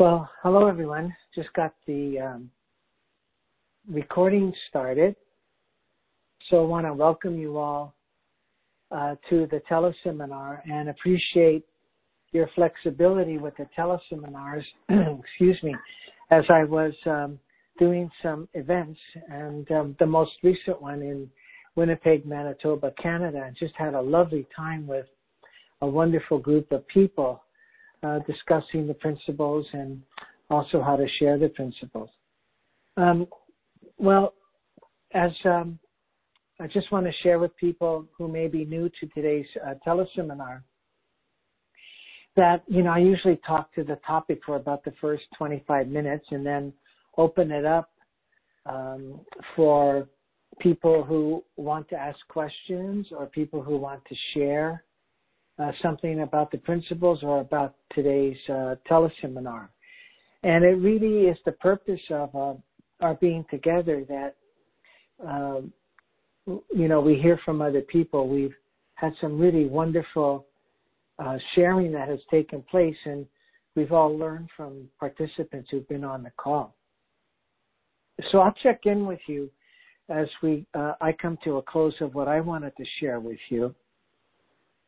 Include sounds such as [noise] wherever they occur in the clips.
Well, hello everyone. Just got the um, recording started. So I want to welcome you all uh, to the teleseminar and appreciate your flexibility with the teleseminars, [clears throat] excuse me, as I was um, doing some events and um, the most recent one in Winnipeg, Manitoba, Canada. and just had a lovely time with a wonderful group of people uh, discussing the principles and also how to share the principles. Um, well, as um, I just want to share with people who may be new to today's uh, teleseminar that you know I usually talk to the topic for about the first 25 minutes and then open it up um, for people who want to ask questions or people who want to share uh, something about the principles or about today's uh, teleseminar. And it really is the purpose of uh, our being together that, um, you know, we hear from other people. We've had some really wonderful uh, sharing that has taken place, and we've all learned from participants who've been on the call. So I'll check in with you as we uh, I come to a close of what I wanted to share with you.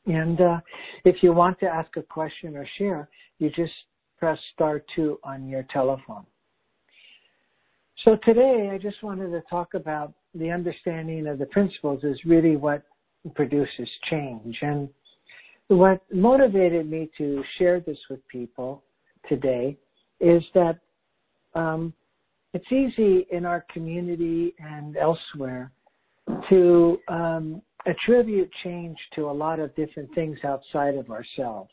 And uh, if you want to ask a question or share, you just press star two on your telephone. So today I just wanted to talk about the understanding of the principles is really what produces change. And what motivated me to share this with people today is that um, it's easy in our community and elsewhere to um, attribute change to a lot of different things outside of ourselves,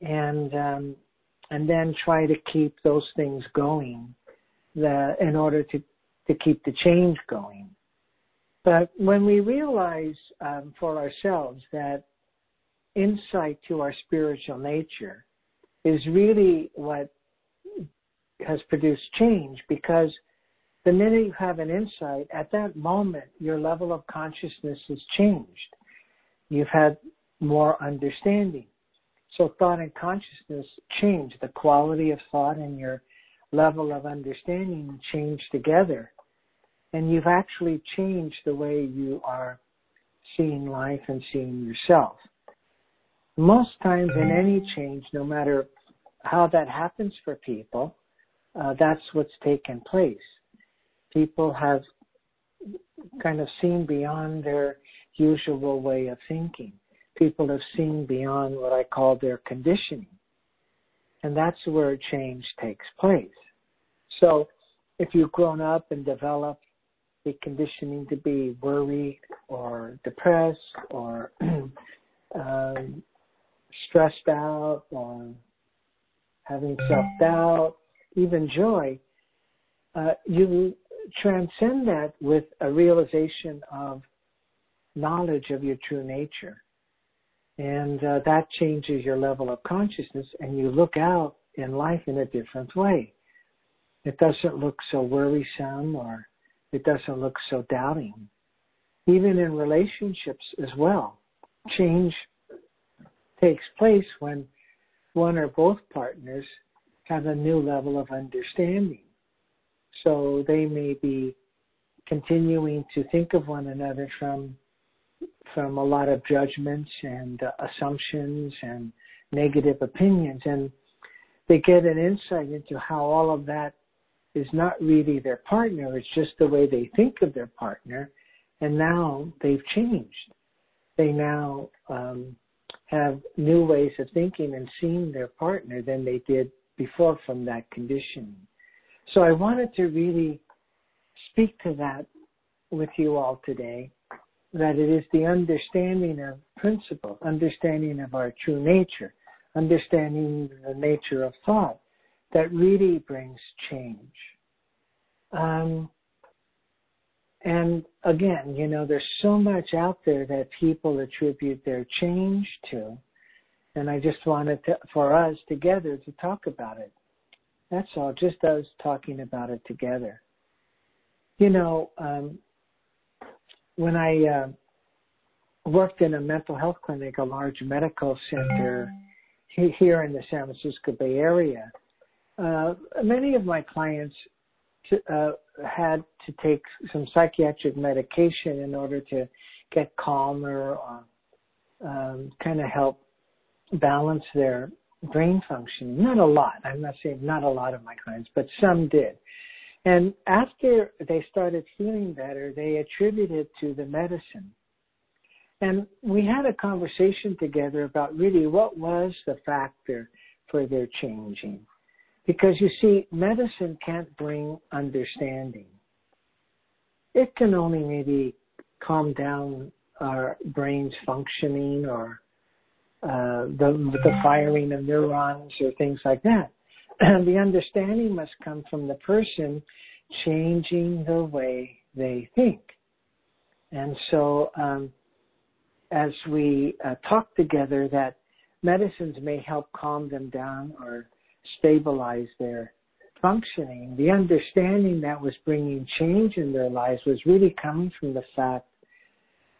and um, and then try to keep those things going, that in order to to keep the change going. But when we realize um, for ourselves that insight to our spiritual nature is really what has produced change because the minute you have an insight, at that moment, your level of consciousness has changed. You've had more understanding. So thought and consciousness change. The quality of thought and your level of understanding change together. And you've actually changed the way you are seeing life and seeing yourself. Most times in any change, no matter how that happens for people, uh, that's what's taken place people have kind of seen beyond their usual way of thinking. People have seen beyond what I call their conditioning. And that's where change takes place. So if you've grown up and developed the conditioning to be worried or depressed or [clears throat] um, stressed out or having self doubt, even joy, uh, you transcend that with a realization of knowledge of your true nature. And uh, that changes your level of consciousness, and you look out in life in a different way. It doesn't look so worrisome or it doesn't look so doubting. Even in relationships as well, change takes place when one or both partners have a new level of understanding. So they may be continuing to think of one another from from a lot of judgments and uh, assumptions and negative opinions. And they get an insight into how all of that is not really their partner it's just the way they think of their partner. And now they've changed. They now um, have new ways of thinking and seeing their partner than they did before from that conditioning so I wanted to really speak to that with you all today, that it is the understanding of principle, understanding of our true nature, understanding the nature of thought that really brings change. Um, and again, you know, there's so much out there that people attribute their change to. And I just wanted to, for us together to talk about it. That's all, just us talking about it together. You know, um, when I uh, worked in a mental health clinic, a large medical center here in the San Francisco Bay Area, uh, many of my clients to, uh, had to take some psychiatric medication in order to get calmer or um, kind of help balance their brain function. Not a lot. I'm not saying not a lot of my clients, but some did. And after they started feeling better, they attributed to the medicine. And we had a conversation together about really what was the factor for their changing. Because you see, medicine can't bring understanding. It can only maybe calm down our brain's functioning or uh, the, the firing of neurons or things like that. [clears throat] The understanding must come from the person changing the way they think. And so, um, as we uh, talk together, that medicines may help calm them down or stabilize their functioning. The understanding that was bringing change in their lives was really coming from the fact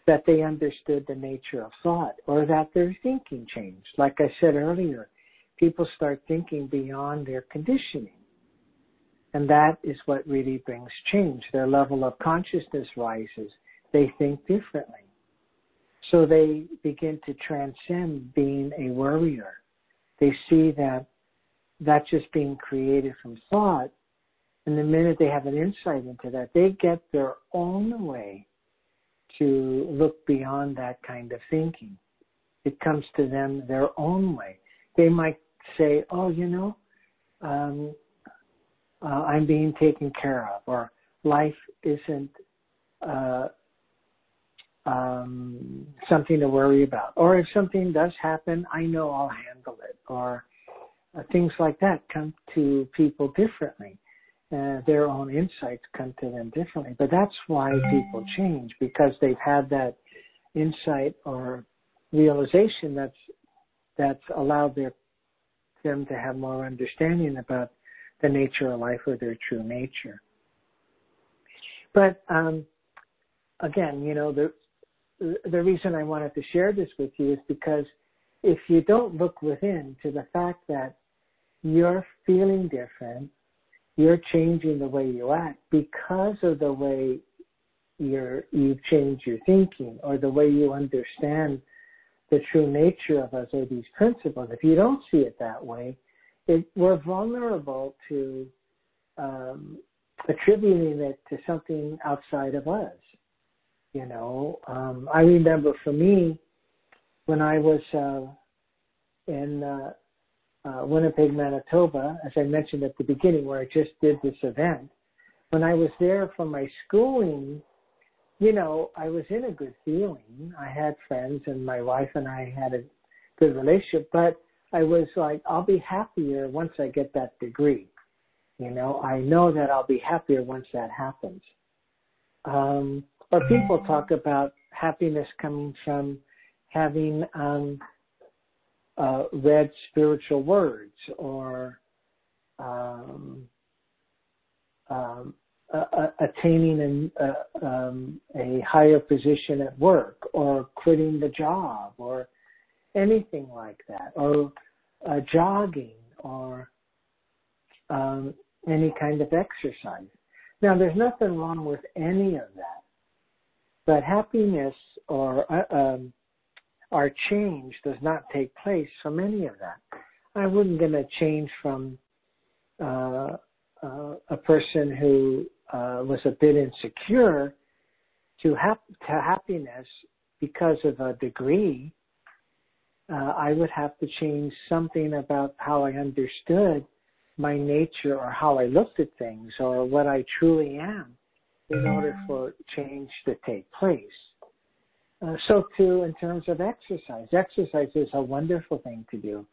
that they understood the nature of thought or that their thinking changed. Like I said earlier, people start thinking beyond their conditioning. And that is what really brings change. Their level of consciousness rises. They think differently. So they begin to transcend being a worrier. They see that that's just being created from thought. And the minute they have an insight into that, they get their own way to look beyond that kind of thinking. It comes to them their own way. They might say, oh, you know, um, uh, I'm being taken care of, or life isn't uh, um, something to worry about. Or if something does happen, I know I'll handle it. Or uh, things like that come to people differently. Uh, their own insights come to them differently. But that's why people change because they've had that insight or realization that's that's allowed their them to have more understanding about the nature of life or their true nature. But um, again, you know, the the reason I wanted to share this with you is because if you don't look within to the fact that you're feeling different you're changing the way you act because of the way you're, you've changed your thinking or the way you understand the true nature of us or these principles. If you don't see it that way, it, we're vulnerable to um, attributing it to something outside of us. You know, um, I remember for me when I was uh, in uh, uh, Winnipeg, Manitoba, as I mentioned at the beginning, where I just did this event. When I was there for my schooling, you know, I was in a good feeling. I had friends, and my wife and I had a good relationship. But I was like, I'll be happier once I get that degree. You know, I know that I'll be happier once that happens. Um, or people talk about happiness coming from having um, uh, read spiritual words or um, um, uh, attaining an, uh, um, a higher position at work or quitting the job or anything like that or uh, jogging or um, any kind of exercise. Now, there's nothing wrong with any of that, but happiness or uh, um, our change does not take place from any of that. I wouldn't going to change from uh, uh, a person who uh, was a bit insecure to, hap- to happiness because of a degree. Uh, I would have to change something about how I understood my nature or how I looked at things or what I truly am in order for change to take place. Uh, so too in terms of exercise. Exercise is a wonderful thing to do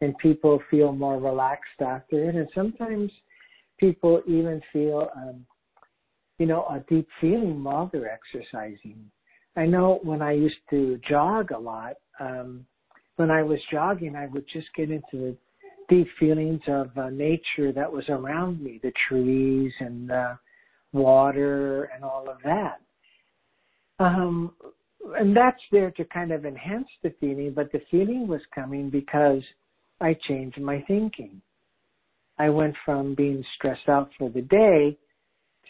and people feel more relaxed after it and sometimes people even feel um, you know a deep feeling while they're exercising. I know when I used to jog a lot, um, when I was jogging I would just get into the deep feelings of uh, nature that was around me, the trees and the water and all of that. Um, and that's there to kind of enhance the feeling, but the feeling was coming because I changed my thinking. I went from being stressed out for the day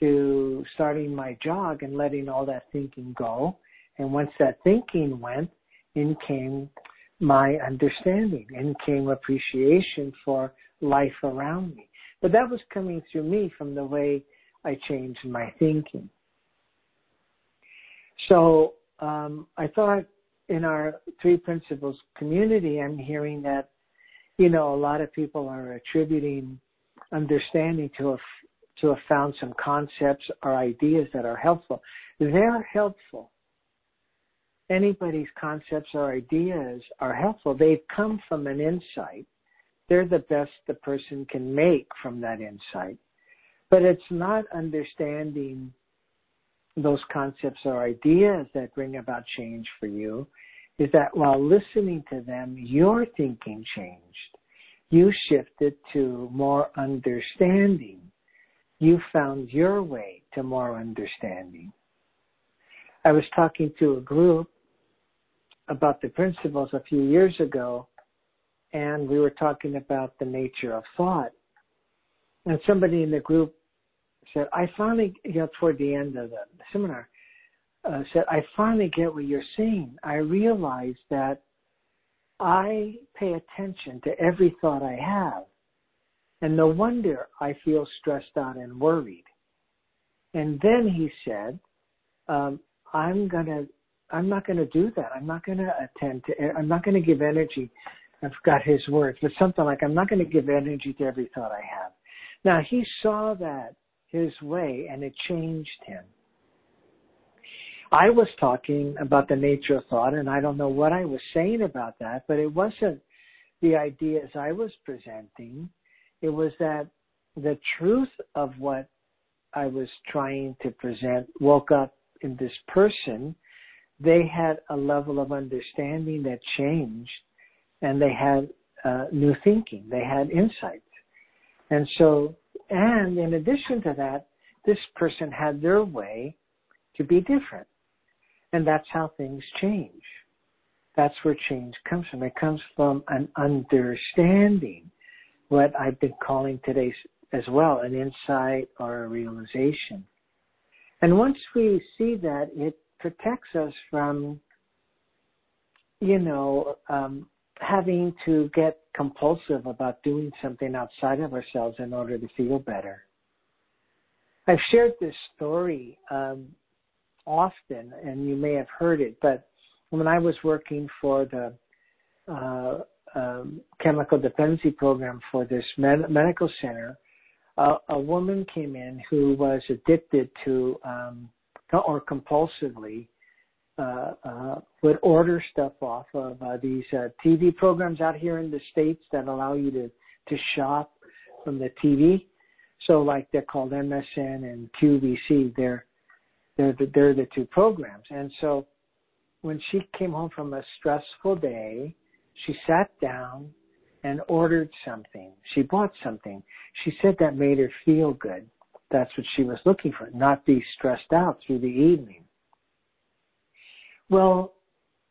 to starting my jog and letting all that thinking go. And once that thinking went, in came my understanding, in came appreciation for life around me. But that was coming through me from the way I changed my thinking. So um, I thought in our three principles community, I'm hearing that, you know, a lot of people are attributing understanding to have, to have found some concepts or ideas that are helpful. They're helpful. Anybody's concepts or ideas are helpful. They've come from an insight. They're the best the person can make from that insight. But it's not understanding those concepts or ideas that bring about change for you is that while listening to them, your thinking changed. You shifted to more understanding. You found your way to more understanding. I was talking to a group about the principles a few years ago, and we were talking about the nature of thought. And somebody in the group said, I finally, you know, toward the end of the seminar, uh, said, I finally get what you're saying. I realize that I pay attention to every thought I have. And no wonder I feel stressed out and worried. And then he said, um, I'm gonna, I'm not gonna do that. I'm not gonna attend to, I'm not gonna give energy. I forgot his words, but something like, I'm not gonna give energy to every thought I have. Now he saw that his way and it changed him. I was talking about the nature of thought and I don't know what I was saying about that, but it wasn't the ideas I was presenting. It was that the truth of what I was trying to present woke up in this person. They had a level of understanding that changed and they had uh, new thinking. They had insights. And so and in addition to that, this person had their way to be different. And that's how things change. That's where change comes from. It comes from an understanding, what I've been calling today as well, an insight or a realization. And once we see that, it protects us from, you know, um, having to get compulsive about doing something outside of ourselves in order to feel better. I've shared this story um, often, and you may have heard it, but when I was working for the uh, um, chemical dependency program for this med- medical center, uh, a woman came in who was addicted to um, or compulsively uh, uh, would order stuff off of uh, these uh, TV programs out here in the states that allow you to to shop from the TV. So like they're called MSN and QVC. They're they're the, they're the two programs. And so when she came home from a stressful day, she sat down and ordered something. She bought something. She said that made her feel good. That's what she was looking for, not be stressed out through the evening. Well,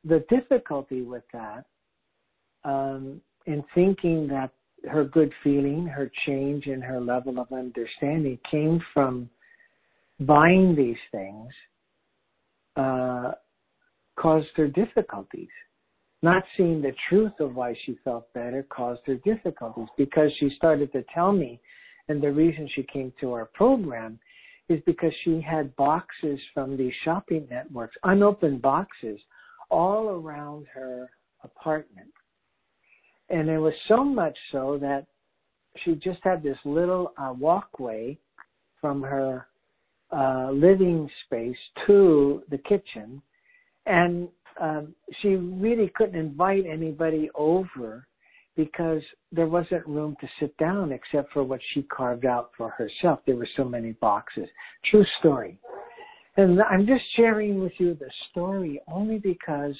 the difficulty with that, um, in thinking that her good feeling, her change in her level of understanding came from buying these things, uh, caused her difficulties. Not seeing the truth of why she felt better caused her difficulties because she started to tell me, and the reason she came to our program is because she had boxes from these shopping networks, unopened boxes, all around her apartment. And it was so much so that she just had this little uh, walkway from her uh, living space to the kitchen. And um, she really couldn't invite anybody over because there wasn't room to sit down except for what she carved out for herself. There were so many boxes. True story. And I'm just sharing with you the story only because,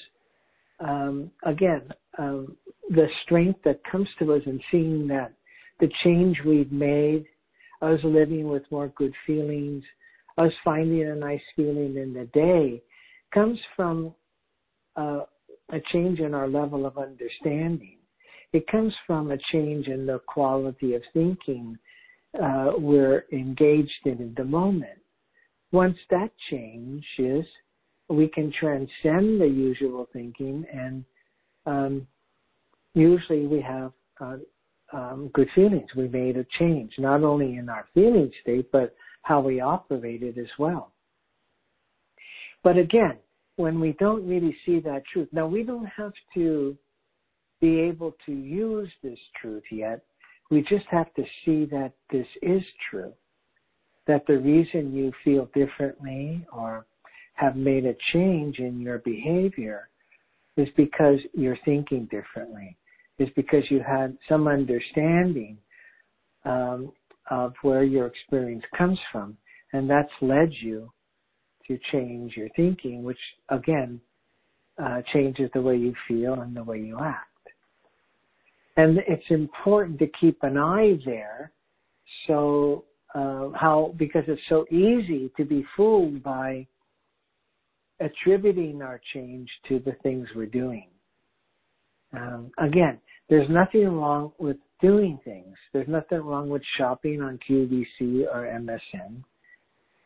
um, again, um, the strength that comes to us in seeing that the change we've made, us living with more good feelings, us finding a nice feeling in the day, comes from uh, a change in our level of understanding It comes from a change in the quality of thinking uh, we're engaged in in the moment. Once that changes, we can transcend the usual thinking and um, usually we have uh, um, good feelings. We made a change, not only in our feeling state, but how we operated as well. But again, when we don't really see that truth, now we don't have to be able to use this truth yet. We just have to see that this is true. That the reason you feel differently or have made a change in your behavior is because you're thinking differently is because you had some understanding um, of where your experience comes from, and that's led you to change your thinking, which again uh, changes the way you feel and the way you act. And it's important to keep an eye there, so uh, how because it's so easy to be fooled by attributing our change to the things we're doing. Um, again, there's nothing wrong with doing things. There's nothing wrong with shopping on QVC or MSN.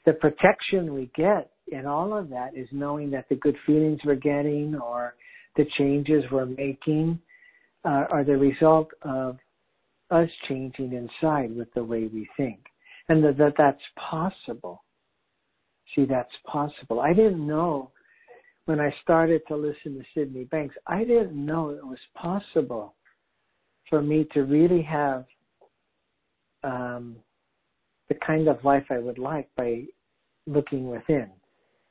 The protection we get in all of that is knowing that the good feelings we're getting or the changes we're making are the result of us changing inside with the way we think. And that, that that's possible. See, that's possible. I didn't know when I started to listen to Sydney Banks, I didn't know it was possible for me to really have um, the kind of life I would like by looking within,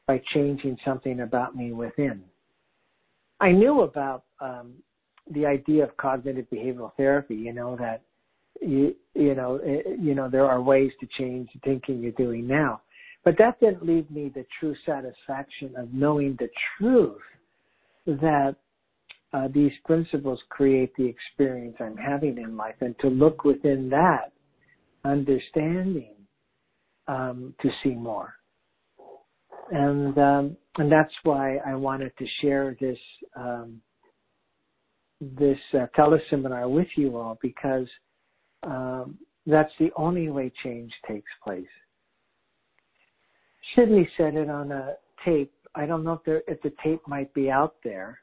by changing something about me within. I knew about um, the idea of cognitive behavioral therapy. You know that you you know it, you know there are ways to change the thinking you're doing now. But that didn't leave me the true satisfaction of knowing the truth that uh, these principles create the experience I'm having in life, and to look within that understanding um, to see more. And um, and that's why I wanted to share this um, this uh, teleseminar with you all because um, that's the only way change takes place. Sydney said it on a tape. I don't know if there if the tape might be out there,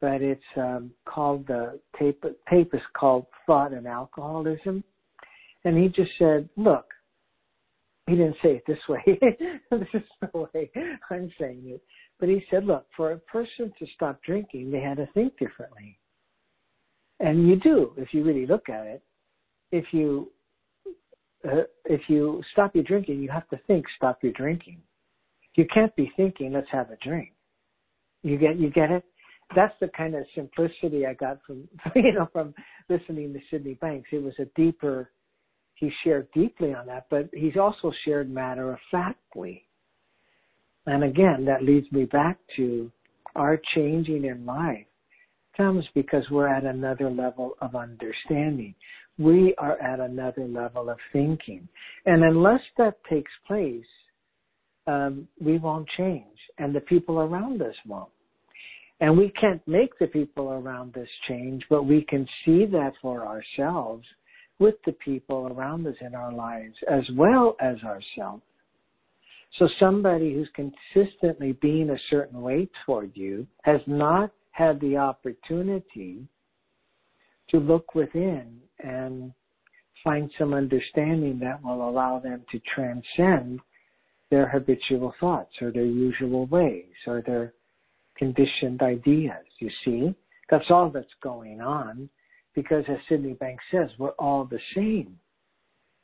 but it's um, called the tape. Tape is called Thought and Alcoholism, and he just said, "Look." He didn't say it this way. [laughs] this is the way I'm saying it. But he said, look, for a person to stop drinking, they had to think differently. And you do, if you really look at it. If you uh, if you stop your drinking, you have to think, stop your drinking. You can't be thinking, let's have a drink. You get, you get it? That's the kind of simplicity I got from, [laughs] you know, from listening to Sydney Banks. It was a deeper, he shared deeply on that, but he's also shared matter of factly. And again, that leads me back to our changing in life comes because we're at another level of understanding we are at another level of thinking. And unless that takes place, um, we won't change, and the people around us won't. And we can't make the people around us change, but we can see that for ourselves with the people around us in our lives as well as ourselves. So somebody who's consistently being a certain way toward you has not had the opportunity to look within and find some understanding that will allow them to transcend their habitual thoughts or their usual ways or their conditioned ideas. You see, that's all that's going on because as Sydney Banks says, we're all the same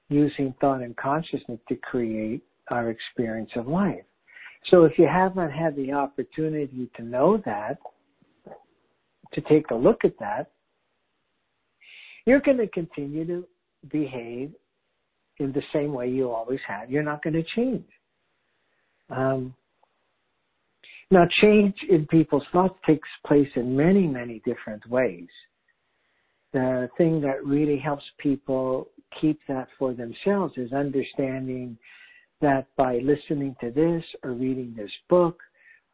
using thought and consciousness to create our experience of life. So if you haven't had the opportunity to know that, to take a look at that, you're going to continue to behave in the same way you always have. You're not going to change. Um, now, change in people's thoughts takes place in many, many different ways. The thing that really helps people keep that for themselves is understanding that by listening to this or reading this book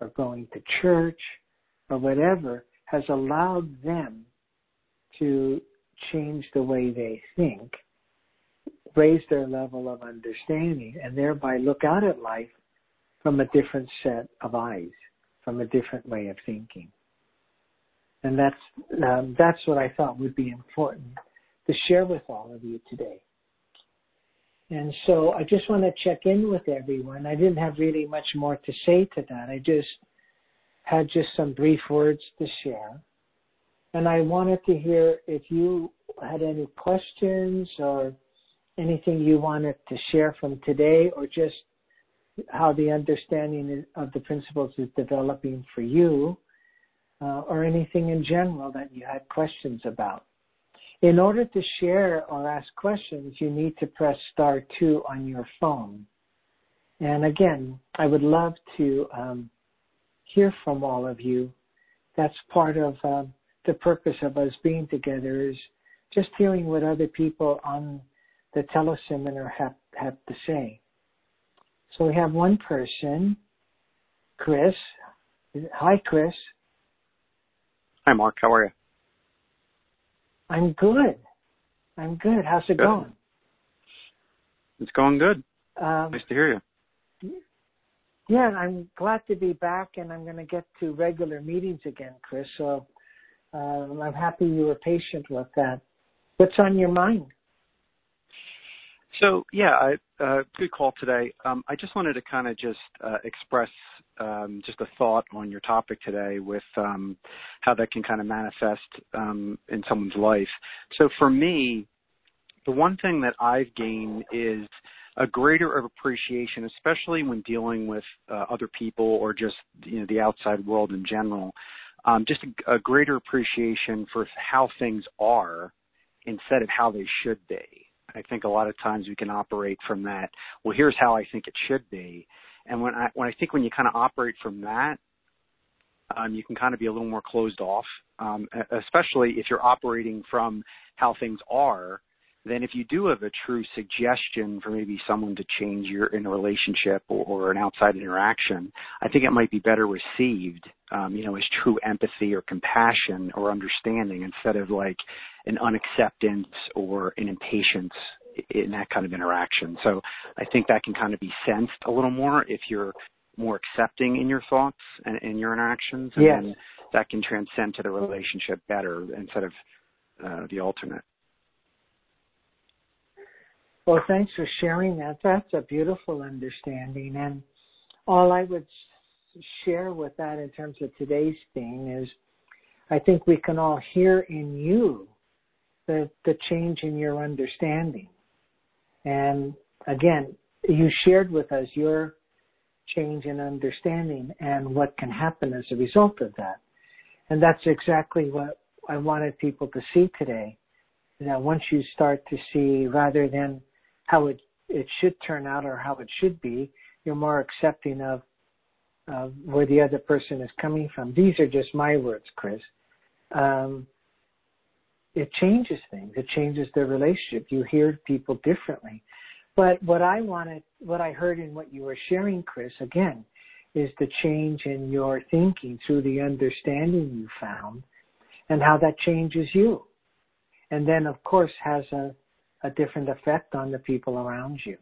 or going to church or whatever has allowed them to change the way they think, raise their level of understanding, and thereby look out at life from a different set of eyes, from a different way of thinking. And that's um, that's what I thought would be important to share with all of you today. And so I just want to check in with everyone. I didn't have really much more to say to that. I just had just some brief words to share. And I wanted to hear if you had any questions or anything you wanted to share from today or just how the understanding of the principles is developing for you uh, or anything in general that you had questions about. In order to share or ask questions, you need to press star two on your phone. And again, I would love to um, hear from all of you. That's part of um, the purpose of us being together is just hearing what other people on the teleseminar have, have to say. So we have one person, Chris. Hi, Chris. Hi, Mark. How are you? I'm good. I'm good. How's it good. going? It's going good. Um, nice to hear you. Yeah, I'm glad to be back, and I'm going to get to regular meetings again, Chris. So um, I'm happy you were patient with that. What's on your mind? So yeah, I, uh, good call today. Um, I just wanted to kind of just uh, express um, just a thought on your topic today with um, how that can kind of manifest um, in someone's life. So for me, the one thing that I've gained is a greater appreciation, especially when dealing with uh, other people or just you know the outside world in general. Um, just a, a greater appreciation for how things are instead of how they should be. I think a lot of times we can operate from that. Well, here's how I think it should be, and when I when I think when you kind of operate from that, um, you can kind of be a little more closed off, um, especially if you're operating from how things are. Then, if you do have a true suggestion for maybe someone to change your in a relationship or, or an outside interaction, I think it might be better received, um, you know, as true empathy or compassion or understanding instead of like an unacceptance or an impatience in that kind of interaction. So I think that can kind of be sensed a little more if you're more accepting in your thoughts and in your interactions, and yes. then that can transcend to the relationship better instead of uh, the alternate. Well, thanks for sharing that. That's a beautiful understanding, and all I would share with that in terms of today's theme is, I think we can all hear in you the the change in your understanding and again, you shared with us your change in understanding and what can happen as a result of that. And that's exactly what I wanted people to see today. That once you start to see rather than how it, it should turn out or how it should be, you're more accepting of, of where the other person is coming from. These are just my words, Chris. Um, it changes things. It changes the relationship. You hear people differently. But what I wanted, what I heard in what you were sharing, Chris, again, is the change in your thinking through the understanding you found and how that changes you. And then, of course, has a, a different effect on the people around you.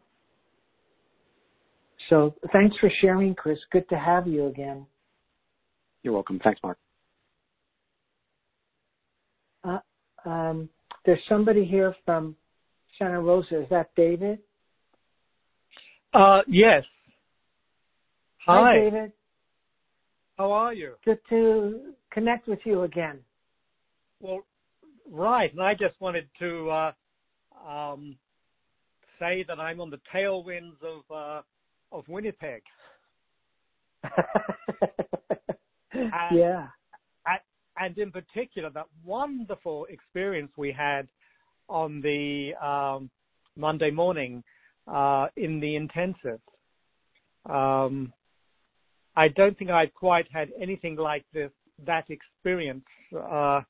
So thanks for sharing, Chris. Good to have you again. You're welcome. Thanks, Mark. Uh, um, there's somebody here from Santa Rosa. Is that David? Uh, yes. Hi. Hi, David. How are you? Good to connect with you again. Well, right. And I just wanted to uh, um, say that I'm on the tailwinds of uh, of Winnipeg. [laughs] and, yeah and in particular, that wonderful experience we had on the um, Monday morning uh, in the intensive. Um, I don't think I've quite had anything like this that experience uh,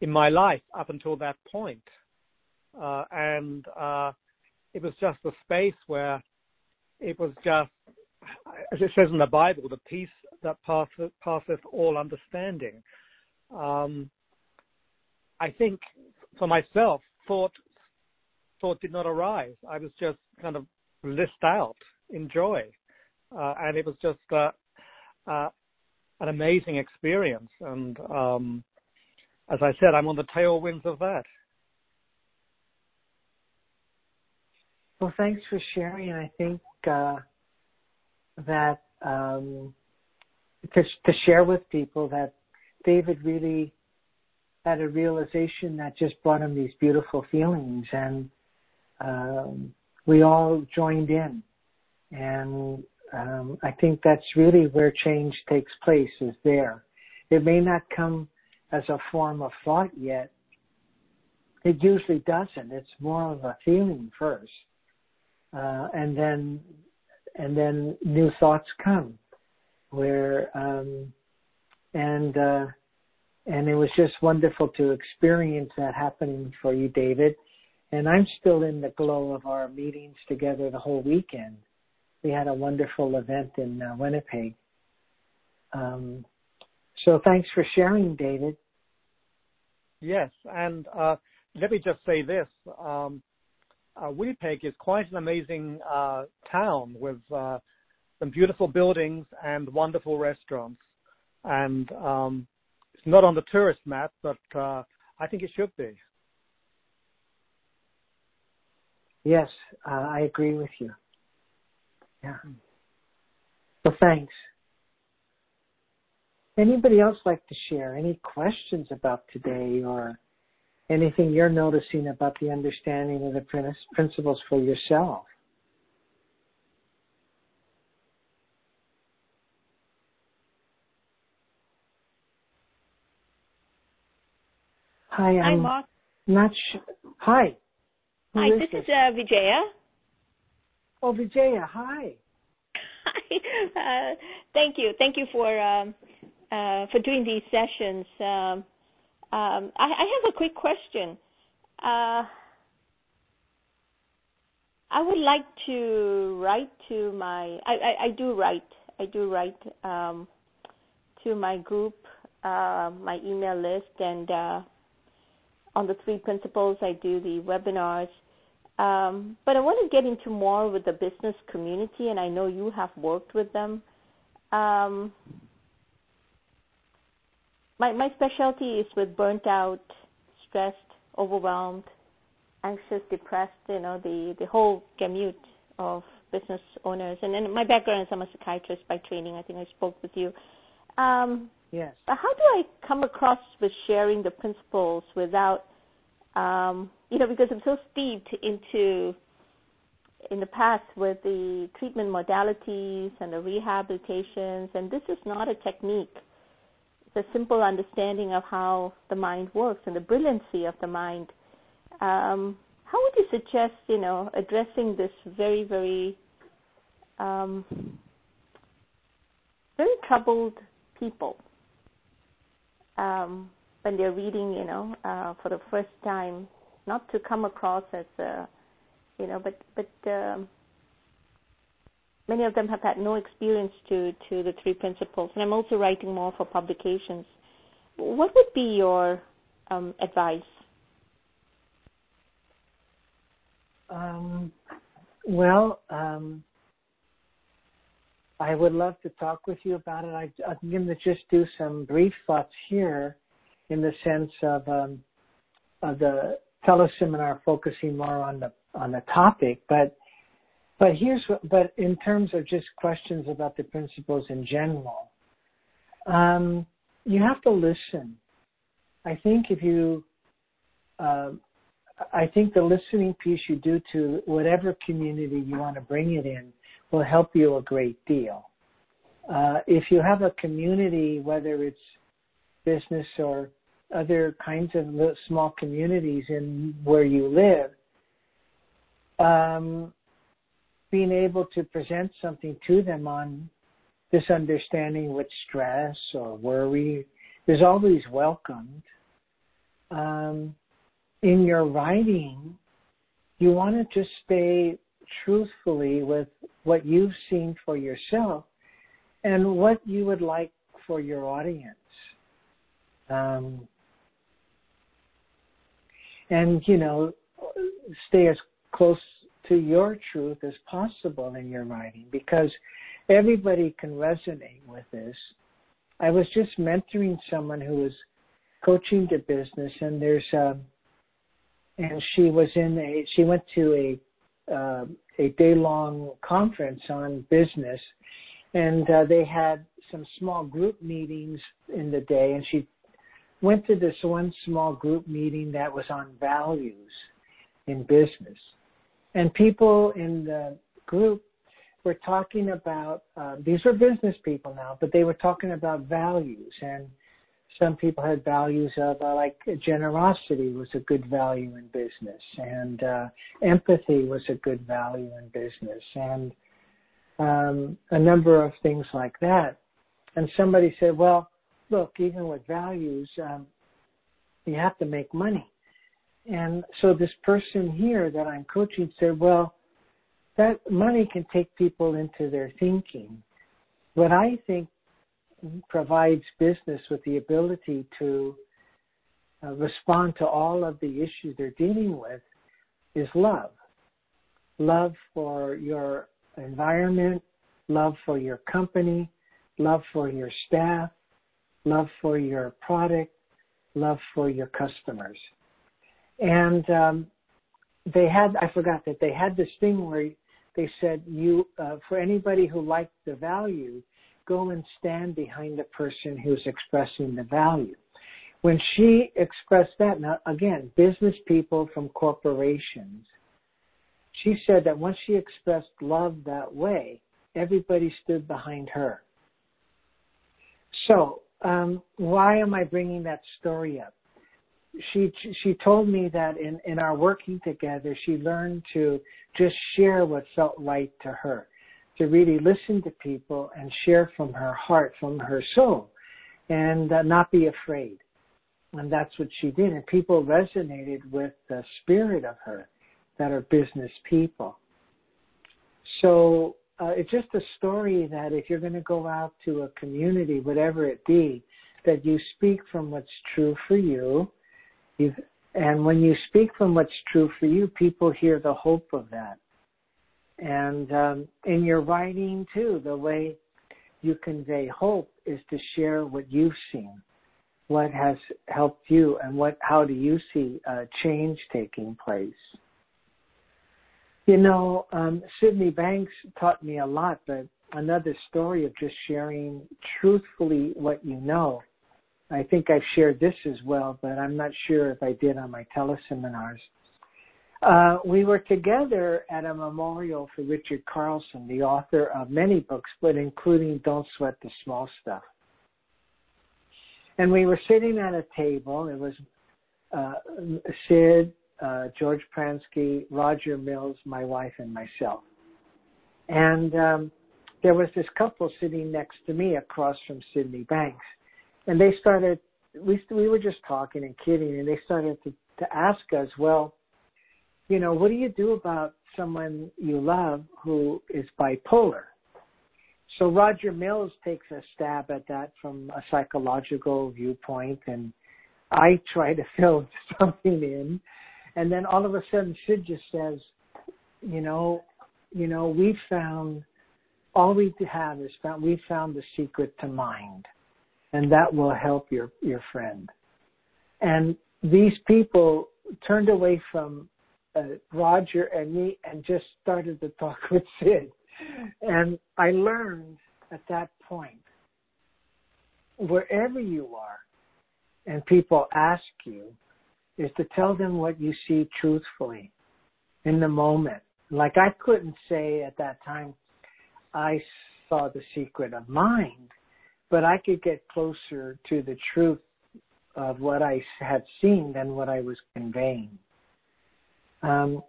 in my life up until that point. Uh, and uh, it was just a space where it was just, as it says in the Bible, the peace that passeth, passeth all understanding. Um, I think for myself, thought thought did not arise. I was just kind of blissed out in joy, uh, and it was just uh, uh, an amazing experience. And um, as I said, I'm on the tailwinds of that. Well, thanks for sharing. I think uh, that um, to, to share with people that David really had a realization that just brought him these beautiful feelings, and um, we all joined in. And um, I think that's really where change takes place is there. It may not come as a form of thought yet. It usually doesn't. It's more of a feeling first, uh, and then and then new thoughts come. Where um, and uh, and it was just wonderful to experience that happening for you, David. And I'm still in the glow of our meetings together the whole weekend. We had a wonderful event in uh, Winnipeg. Um, so thanks for sharing, David. Yes, and uh, let me just say this. Um, Winnipeg is quite an amazing uh, town with uh, some beautiful buildings and wonderful restaurants. And um, it's not on the tourist map, but uh, I think it should be. Yes, uh, I agree with you. Yeah. Well, thanks. Anybody else like to share any questions about today or anything you're noticing about the understanding of the principles for yourself? Hi, I'm Hi. Not sh- Hi. Who hi, is this, this, is uh, Vijaya. Oh, Vijaya, hi. Hi. [laughs] Uh, thank you. Thank you for um, uh, for doing these sessions. Um, um, I, I, have a quick question. Uh, I would like to write to my. I, I, I do write. I do write um, to my group, uh, my email list, and uh, on the three principles. I do the webinars. Um, but I want to get into more with the business community, and I know you have worked with them. Um, my my specialty is with burnt out, stressed, overwhelmed, anxious, depressed. You know the the whole gamut of business owners. And then my background is I'm a psychiatrist by training. I think I spoke with you. Um, yes. But how do I come across with sharing the principles without um, you know, because I'm so steeped into in the past with the treatment modalities and the rehabilitations, and this is not a technique. A simple understanding of how the mind works and the brilliancy of the mind. Um, how would you suggest, you know, addressing this very, very, um, very troubled people? Um, when they're reading, you know, uh, for the first time, not to come across as, a, you know, but but um, many of them have had no experience to to the three principles, and I'm also writing more for publications. What would be your um, advice? Um, well, um, I would love to talk with you about it. I, I'm going to just do some brief thoughts here in the sense of, um, of the teleseminar focusing more on the on the topic, but but here's what, but in terms of just questions about the principles in general, um, you have to listen. I think if you, uh, I think the listening piece you do to whatever community you want to bring it in will help you a great deal. Uh, if you have a community, whether it's business or other kinds of small communities in where you live, um, being able to present something to them on this understanding with stress or worry is always welcomed. Um, in your writing, you want to just stay truthfully with what you've seen for yourself and what you would like for your audience. Um, and you know, stay as close to your truth as possible in your writing because everybody can resonate with this. I was just mentoring someone who was coaching to business, and there's a, and she was in a, she went to a, uh, a day long conference on business, and uh, they had some small group meetings in the day, and she went to this one small group meeting that was on values in business. And people in the group were talking about, uh, these were business people now, but they were talking about values. And some people had values of uh, like generosity was a good value in business, and uh, empathy was a good value in business, and um, a number of things like that. And somebody said, well, look, even with values, um, you have to make money. And so this person here that I'm coaching said, well, that money can take people into their thinking. What I think provides business with the ability to uh, respond to all of the issues they're dealing with is love. Love for your environment, love for your company, love for your staff, love for your product, love for your customers. And um, they had, I forgot that they had this thing where they said, you, uh, for anybody who liked the value, go and stand behind the person who's expressing the value. When she expressed that, now again, business people from corporations, she said that once she expressed love that way, everybody stood behind her. So, um, why am I bringing that story up? She she told me that in in our working together, she learned to just share what felt right to her, to really listen to people and share from her heart, from her soul, and uh, not be afraid. And that's what she did, and people resonated with the spirit of her, that are business people. So uh, it's just a story that if you're going to go out to a community, whatever it be, that you speak from what's true for you. You've, and when you speak from what's true for you, people hear the hope of that. And um, in your writing too, the way you convey hope is to share what you've seen, what has helped you, and what how do you see uh, change taking place. You know, um, Sydney Banks taught me a lot, but another story of just sharing truthfully what you know. I think I've shared this as well, but I'm not sure if I did on my teleseminars. Uh, we were together at a memorial for Richard Carlson, the author of many books, but including Don't Sweat the Small Stuff. And we were sitting at a table. It was uh, Sid, uh, George Pransky, Roger Mills, my wife, and myself. And um, there was this couple sitting next to me across from Sydney Banks, and they started. We we were just talking and kidding, and they started to to ask us, well, you know, what do you do about someone you love who is bipolar? So Roger Mills takes a stab at that from a psychological viewpoint, and I try to [laughs] fill something in. And then all of a sudden, Sid just says, you know, you know, we found all we have is found we found the secret to mind, and that will help your your friend. And these people turned away from uh, Roger and me and just started to talk [laughs] with Sid. And I learned at that point, wherever you are, and people ask you, is to tell them what you see truthfully in the moment. Like I couldn't say at that time, I saw the secret of mind, but I could get closer to the truth of what I had seen than what I was conveying. Um,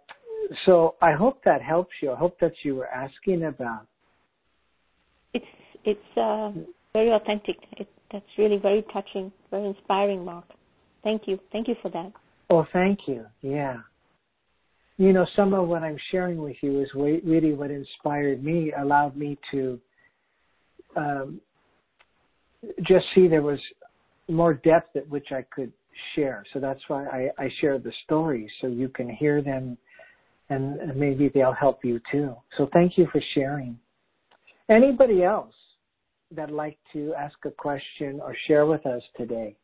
so I hope that helps you. I hope that you were asking about. It's it's uh, very authentic. It, that's really very touching, very inspiring, Mark. Thank you. Thank you for that. Oh, thank you. Yeah. You know, some of what I'm sharing with you is really what inspired me, allowed me to um, just see there was more depth at which I could share. So that's why I, I share the stories so you can hear them and maybe they'll help you too. So thank you for sharing. Anybody else that'd like to ask a question or share with us today?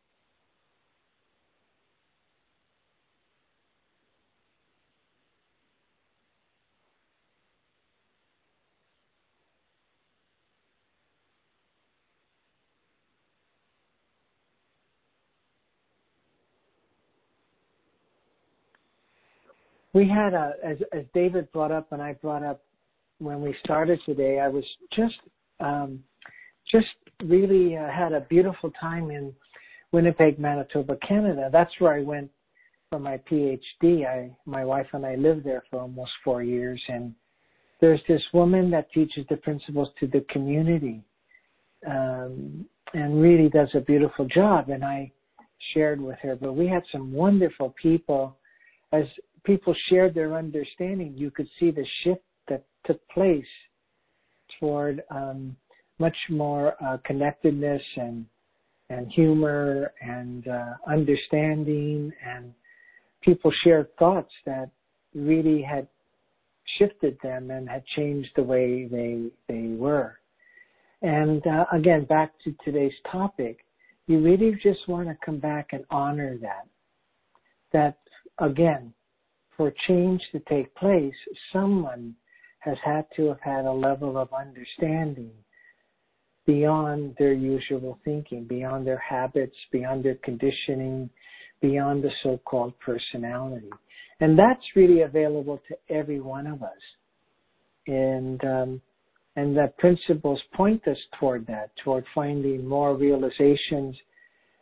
We had a as as David brought up and I brought up when we started today. I was just um, just really uh, had a beautiful time in Winnipeg, Manitoba, Canada. That's where I went for my PhD. I my wife and I lived there for almost four years, and there's this woman that teaches the principles to the community, um, and really does a beautiful job. And I shared with her, but we had some wonderful people as people shared their understanding, you could see the shift that took place toward um, much more uh, connectedness and and humor and uh, understanding, and people shared thoughts that really had shifted them and had changed the way they they were. And uh, again, back to today's topic, you really just want to come back and honor that. That again, for change to take place, someone has had to have had a level of understanding beyond their usual thinking, beyond their habits, beyond their conditioning, beyond the so-called personality. And that's really available to every one of us. And, um, and the principles point us toward that, toward finding more realizations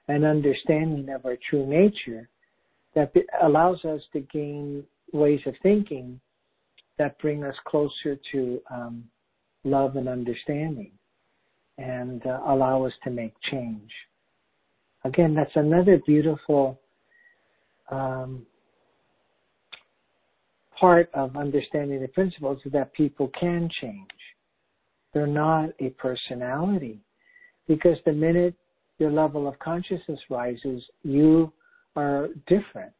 and understanding of our true nature that allows us to gain ways of thinking that bring us closer to um, love and understanding and uh, allow us to make change. Again, that's another beautiful um, part of understanding the principles is that people can change. They're not a personality because the minute your level of consciousness rises, you are different.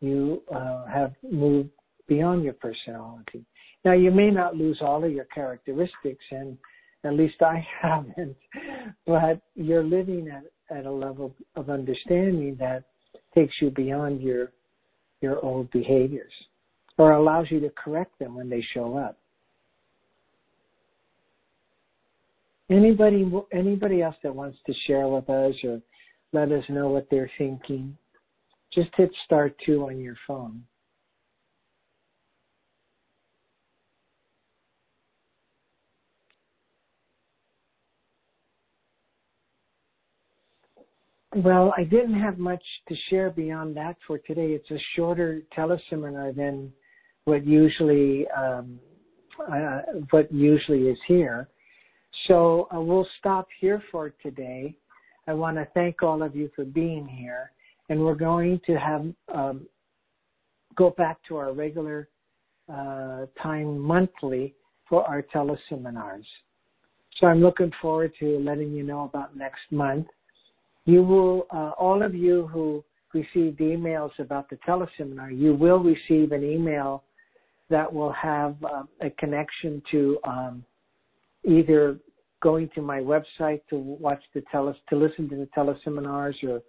You uh, have moved beyond your personality. Now, you may not lose all of your characteristics, and at least I [laughs] haven't, but you're living at, at a level of understanding that takes you beyond your your old behaviors or allows you to correct them when they show up. Anybody anybody else that wants to share with us or let us know what they're thinking? Just hit star two on your phone. Well, I didn't have much to share beyond that for today. It's a shorter teleseminar than what usually um, uh, what usually is here. So uh, we'll stop here for today. I want to thank all of you for being here and we're going to have um, go back to our regular uh, time monthly for our teleseminars. So I'm looking forward to letting you know about next month. You will, uh, all of you who received emails about the teleseminar, you will receive an email that will have uh, a connection to um, either going to my website to watch the tele to listen to the teleseminars or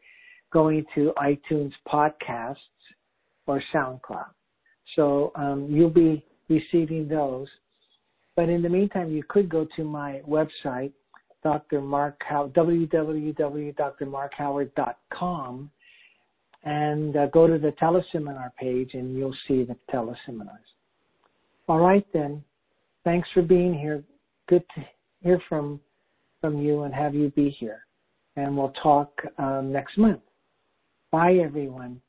going to iTunes podcasts or SoundCloud. So um, you'll be receiving those. But in the meantime, you could go to my website, Dr. Mark How, www.drmarkhoward.com, and uh, go to the teleseminar page, and you'll see the teleseminars. All right, then. Thanks for being here. Good to hear from from you and have you be here. And we'll talk um, next month. Bye, everyone.